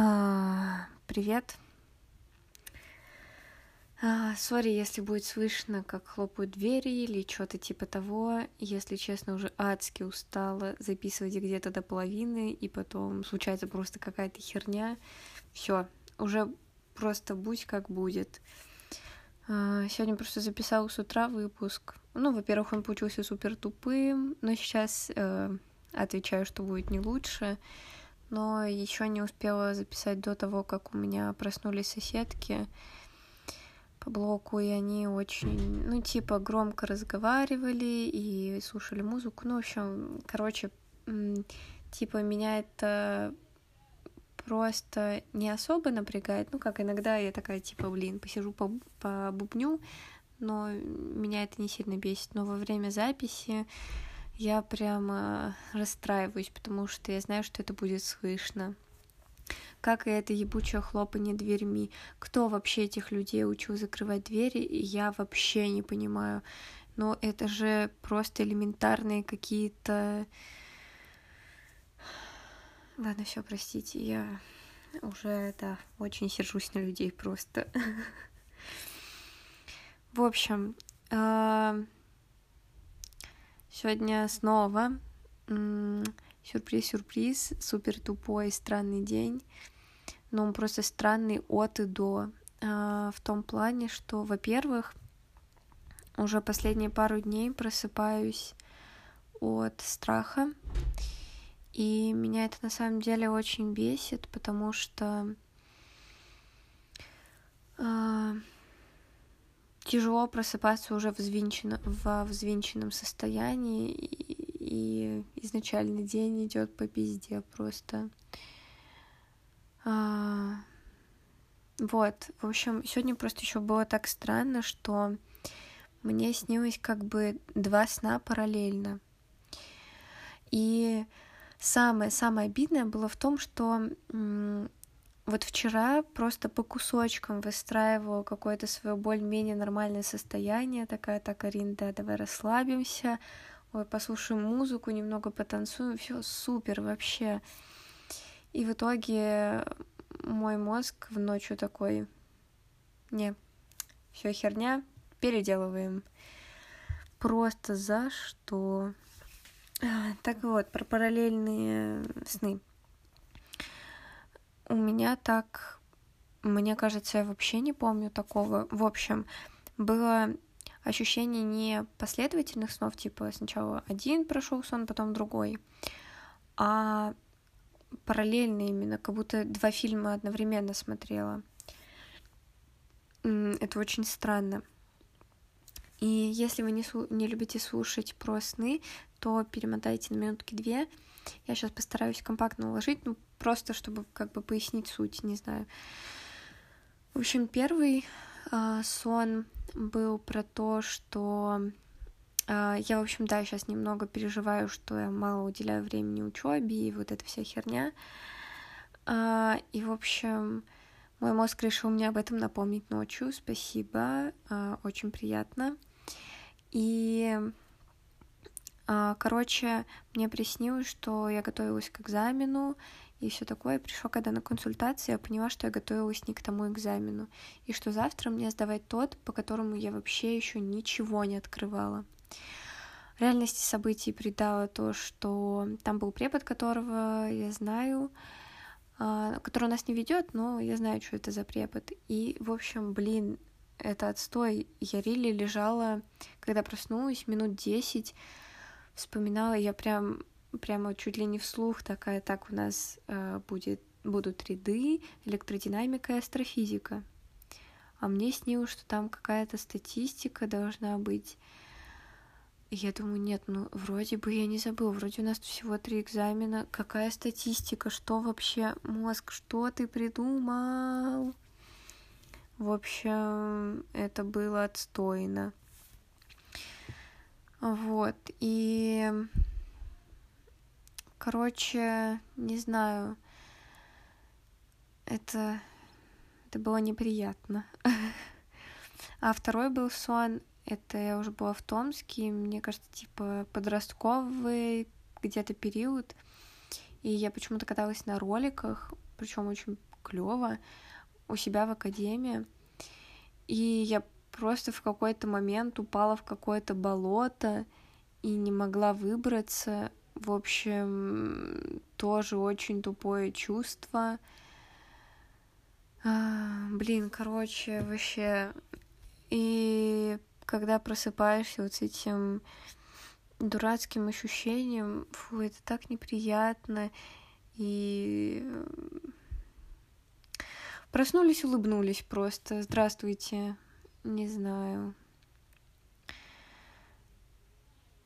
А, привет. А, сори, если будет слышно, как хлопают двери или что-то типа того. Если честно, уже адски устала записывать где-то до половины, и потом случается просто какая-то херня. Все, уже просто будь как будет. А, сегодня просто записала с утра выпуск. Ну, во-первых, он получился супер тупым, но сейчас э, отвечаю, что будет не лучше но еще не успела записать до того, как у меня проснулись соседки по блоку, и они очень, ну, типа, громко разговаривали и слушали музыку. Ну, в общем, короче, типа, меня это просто не особо напрягает. Ну, как иногда я такая, типа, блин, посижу по, по бубню, но меня это не сильно бесит. Но во время записи я прямо расстраиваюсь, потому что я знаю, что это будет слышно. Как и это ебучее хлопанье дверьми. Кто вообще этих людей учил закрывать двери, я вообще не понимаю. Но это же просто элементарные какие-то... Ладно, все, простите, я уже, да, очень сержусь на людей просто. В общем, а, Сегодня снова сюрприз-сюрприз, супер тупой, странный день. Но он просто странный от и до. А, в том плане, что, во-первых, уже последние пару дней просыпаюсь от страха. И меня это на самом деле очень бесит, потому что э, тяжело просыпаться уже взвинчено, во взвинченном состоянии, и, изначальный день идет по пизде просто. А, вот, в общем, сегодня просто еще было так странно, что мне снилось как бы два сна параллельно. И самое-самое обидное было в том, что вот вчера просто по кусочкам выстраивала какое-то свое более-менее нормальное состояние, такая, так, Арин, да, давай расслабимся, ой, послушаем музыку, немного потанцуем, все супер вообще. И в итоге мой мозг в ночью такой, не, все херня, переделываем. Просто за что? А, так вот, про параллельные сны. У меня так, мне кажется, я вообще не помню такого. В общем, было ощущение не последовательных снов, типа сначала один прошел сон, потом другой, а параллельно именно, как будто два фильма одновременно смотрела. Это очень странно. И если вы не, не любите слушать про сны, то перемотайте на минутки две. Я сейчас постараюсь компактно уложить, ну, просто чтобы как бы пояснить суть, не знаю. В общем, первый э, сон был про то, что э, я, в общем, да, сейчас немного переживаю, что я мало уделяю времени учебе и вот эта вся херня. Э, и, в общем, мой мозг решил мне об этом напомнить ночью. Спасибо, э, очень приятно. И Короче, мне приснилось, что я готовилась к экзамену, и все такое. Пришла когда на консультацию, я поняла, что я готовилась не к тому экзамену, и что завтра мне сдавать тот, по которому я вообще еще ничего не открывала. Реальности событий придало то, что там был препод, которого я знаю, а, который нас не ведет, но я знаю, что это за препод. И, в общем, блин, это отстой. Я рили лежала, когда проснулась, минут десять, вспоминала, я прям прямо чуть ли не вслух такая, так у нас э, будет, будут ряды, электродинамика и астрофизика. А мне снилось, что там какая-то статистика должна быть. Я думаю, нет, ну вроде бы я не забыл, вроде у нас всего три экзамена. Какая статистика? Что вообще мозг? Что ты придумал? В общем, это было отстойно. Вот, и Короче, не знаю. Это... Это было неприятно. А второй был сон. Это я уже была в Томске. Мне кажется, типа подростковый где-то период. И я почему-то каталась на роликах. причем очень клево, у себя в академии. И я просто в какой-то момент упала в какое-то болото и не могла выбраться. В общем, тоже очень тупое чувство. А, блин, короче, вообще. И когда просыпаешься вот с этим дурацким ощущением, фу, это так неприятно. И проснулись, улыбнулись просто. Здравствуйте. Не знаю.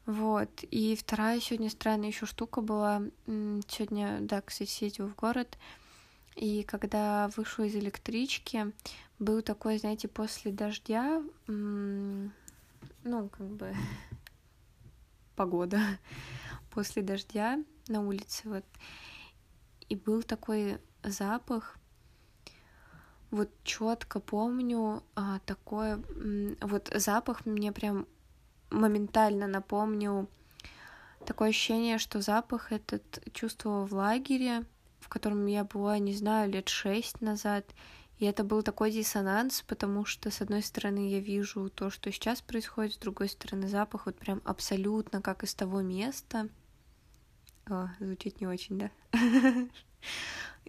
Вот. И вторая сегодня странная еще штука была. Сегодня, да, кстати, съездила в город. И когда вышла из электрички, был такой, знаете, после дождя, ну, как бы погода после дождя на улице, вот. И был такой запах, вот четко помню а, такое, вот запах мне прям моментально напомнил такое ощущение, что запах этот чувствовала в лагере, в котором я была, не знаю, лет шесть назад. И это был такой диссонанс, потому что, с одной стороны, я вижу то, что сейчас происходит, с другой стороны, запах вот прям абсолютно как из того места. О, звучит не очень, да?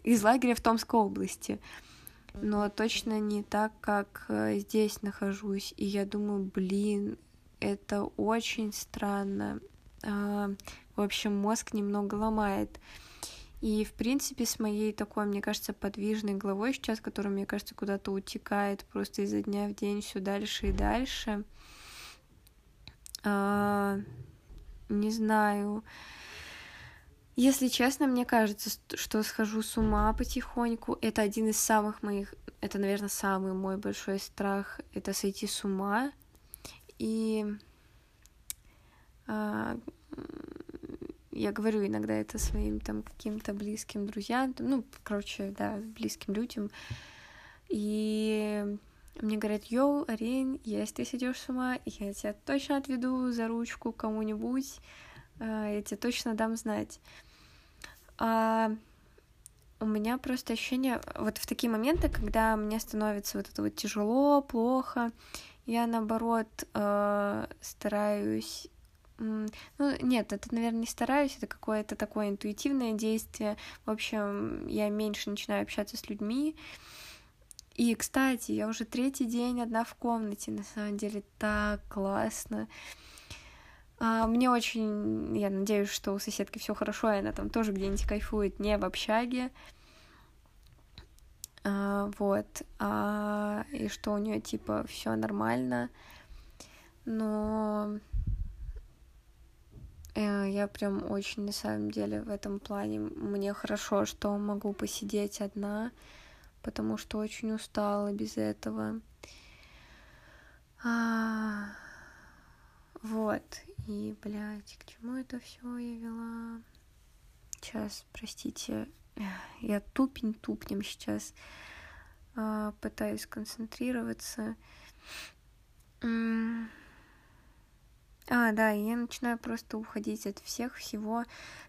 Из лагеря в Томской области. Но точно не так, как э, здесь нахожусь. И я думаю, блин, это очень странно. А, в общем, мозг немного ломает. И, в принципе, с моей такой, мне кажется, подвижной головой сейчас, которая, мне кажется, куда-то утекает просто изо дня в день все дальше и дальше. А, не знаю. Если честно, мне кажется, что схожу с ума потихоньку. Это один из самых моих, это, наверное, самый мой большой страх, это сойти с ума. И а, я говорю иногда это своим там каким-то близким друзьям, ну, короче, да, близким людям. И мне говорят, йоу, Арин, если ты сидешь с ума, я тебя точно отведу за ручку кому-нибудь, я тебе точно дам знать. А у меня просто ощущение, вот в такие моменты, когда мне становится вот это вот тяжело, плохо, я наоборот э, стараюсь ну, нет, это, наверное, не стараюсь, это какое-то такое интуитивное действие. В общем, я меньше начинаю общаться с людьми. И, кстати, я уже третий день одна в комнате, на самом деле так классно. А, мне очень, я надеюсь, что у соседки все хорошо, и она там тоже где-нибудь кайфует, не в общаге. А, вот, а, и что у нее типа все нормально, но э, я прям очень на самом деле в этом плане мне хорошо, что могу посидеть одна, потому что очень устала без этого. А, вот, и, блядь, к чему это все я вела? Сейчас, простите, я тупень тупнем сейчас а, пытаюсь концентрироваться. А, да, я начинаю просто уходить от всех всего.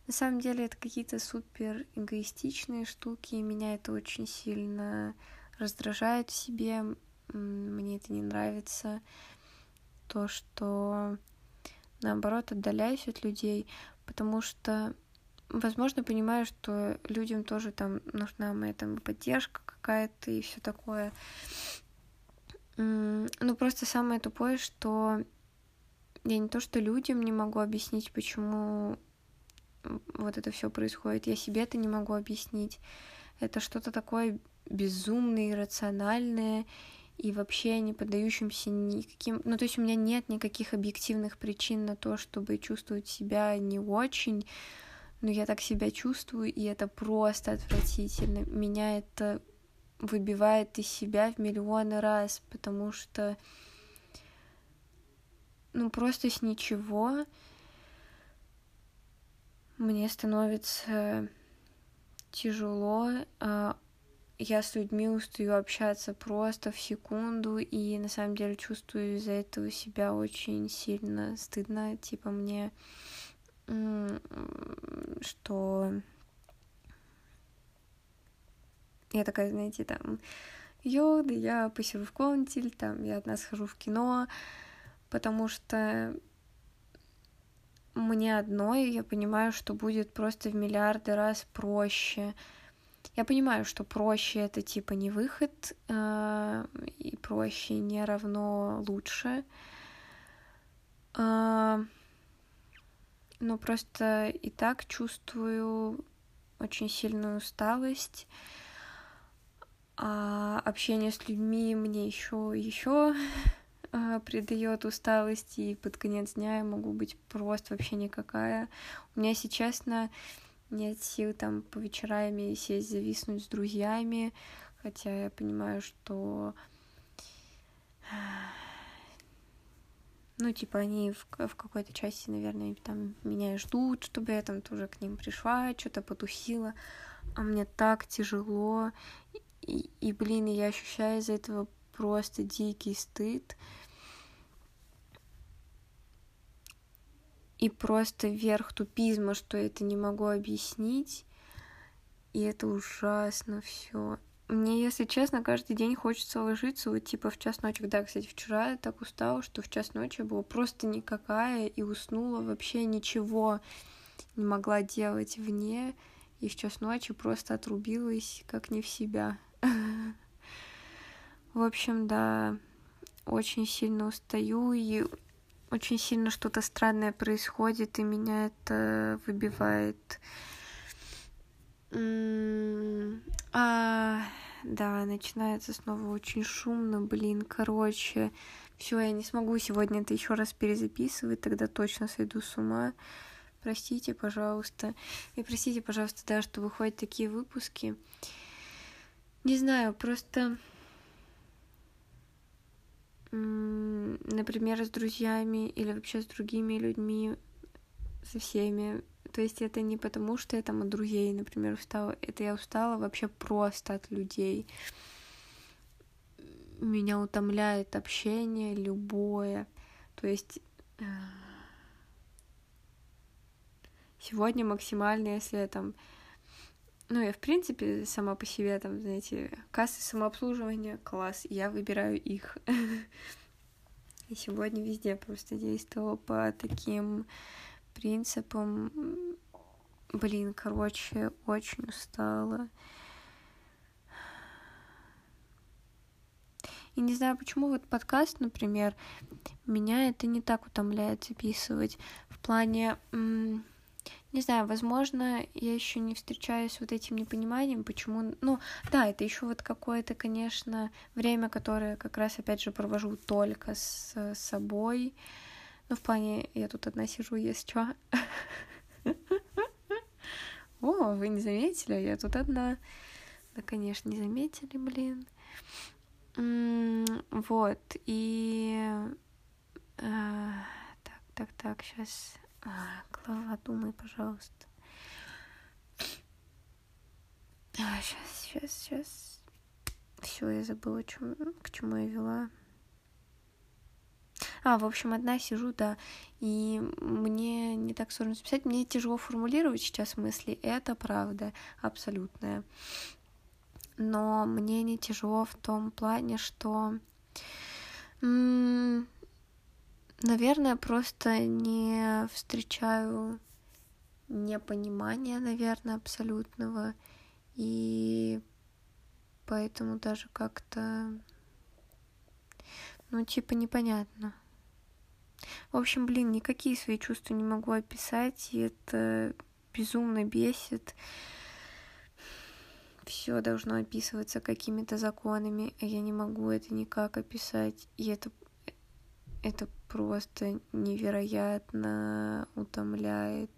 На самом деле это какие-то супер эгоистичные штуки, и меня это очень сильно раздражает в себе. Мне это не нравится. То, что наоборот отдаляюсь от людей, потому что возможно, понимаю, что людям тоже там нужна моя там поддержка какая-то и все такое. Ну, просто самое тупое, что я не то, что людям не могу объяснить, почему вот это все происходит. Я себе это не могу объяснить. Это что-то такое безумное, иррациональное и вообще не поддающимся никаким... Ну, то есть у меня нет никаких объективных причин на то, чтобы чувствовать себя не очень, но я так себя чувствую, и это просто отвратительно. Меня это выбивает из себя в миллионы раз, потому что ну просто с ничего мне становится тяжело, а я с людьми устаю общаться просто в секунду, и на самом деле чувствую из-за этого себя очень сильно стыдно, типа мне что Я такая, знаете, там, йо, я посижу в комнате, или там я одна схожу в кино, потому что мне одной, я понимаю, что будет просто в миллиарды раз проще. Я понимаю, что проще это типа не выход, э, и проще не равно лучше. Э, но просто и так чувствую очень сильную усталость. А общение с людьми мне еще еще э, придает усталости, и под конец дня я могу быть просто вообще никакая. У меня, если честно, нет сил там по вечерами сесть, зависнуть с друзьями, хотя я понимаю, что ну, типа, они в, в какой-то части, наверное, там меня ждут, чтобы я там тоже к ним пришла, что-то потусила, а мне так тяжело, и, и, блин, я ощущаю из-за этого просто дикий стыд, и просто верх тупизма, что это не могу объяснить, и это ужасно все. Мне, если честно, каждый день хочется ложиться вот типа в час ночи. Да, кстати, вчера я так устала, что в час ночи была просто никакая и уснула вообще ничего не могла делать вне. И в час ночи просто отрубилась как не в себя. В общем, да, очень сильно устаю и очень сильно что-то странное происходит, и меня это выбивает. А, да, начинается снова очень шумно, блин, короче. Все, я не смогу сегодня это еще раз перезаписывать, тогда точно сойду с ума. Простите, пожалуйста. И простите, пожалуйста, да, что выходят такие выпуски. Не знаю, просто например, с друзьями или вообще с другими людьми, со всеми. То есть это не потому, что я там от друзей, например, устала. Это я устала вообще просто от людей. Меня утомляет общение любое. То есть э, сегодня максимально, если я там ну, я, в принципе, сама по себе, там, знаете, кассы самообслуживания, класс, я выбираю их. И сегодня везде просто действовала по таким принципам. Блин, короче, очень устала. И не знаю, почему вот подкаст, например, меня это не так утомляет записывать. В плане... М- не знаю, возможно, я еще не встречаюсь с вот этим непониманием, почему... Ну, да, это еще вот какое-то, конечно, время, которое как раз, опять же, провожу только с собой. Ну, в плане, я тут одна сижу, есть что. О, вы не заметили? Я тут одна. Да, конечно, не заметили, блин. Вот, и... А, так, так, так, сейчас Клава, думай, пожалуйста. А, сейчас, сейчас, сейчас. Все, я забыла, чем, к чему я вела. А, в общем, одна сижу, да, и мне не так сложно записать, мне тяжело формулировать сейчас мысли, это правда, абсолютная. Но мне не тяжело в том плане, что Наверное, просто не встречаю непонимания, наверное, абсолютного. И поэтому даже как-то, ну, типа, непонятно. В общем, блин, никакие свои чувства не могу описать, и это безумно бесит. Все должно описываться какими-то законами, а я не могу это никак описать. И это, это просто невероятно утомляет.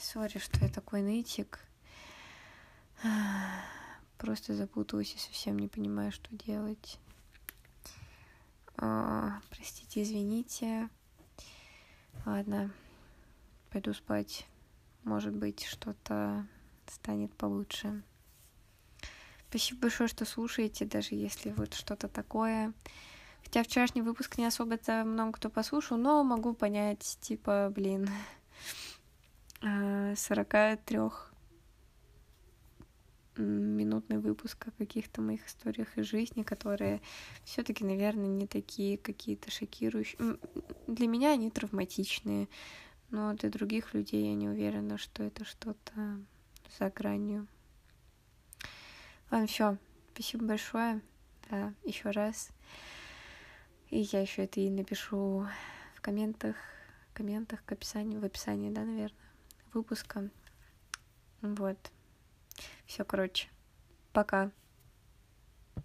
Сори, что я такой нытик. Просто запуталась и совсем не понимаю, что делать. О, простите, извините. Ладно, пойду спать. Может быть, что-то станет получше. Спасибо большое, что слушаете, даже если вот что-то такое. Хотя вчерашний выпуск не особо-то много кто послушал, но могу понять, типа, блин, 43 минутный выпуск о каких-то моих историях из жизни, которые все-таки, наверное, не такие какие-то шокирующие. Для меня они травматичные, но для других людей я не уверена, что это что-то за гранью. Ладно, все. Спасибо большое. Да, еще раз. И я еще это и напишу в комментах, в комментах к описанию, в описании, да, наверное, выпуска. Вот. Все, короче. Пока.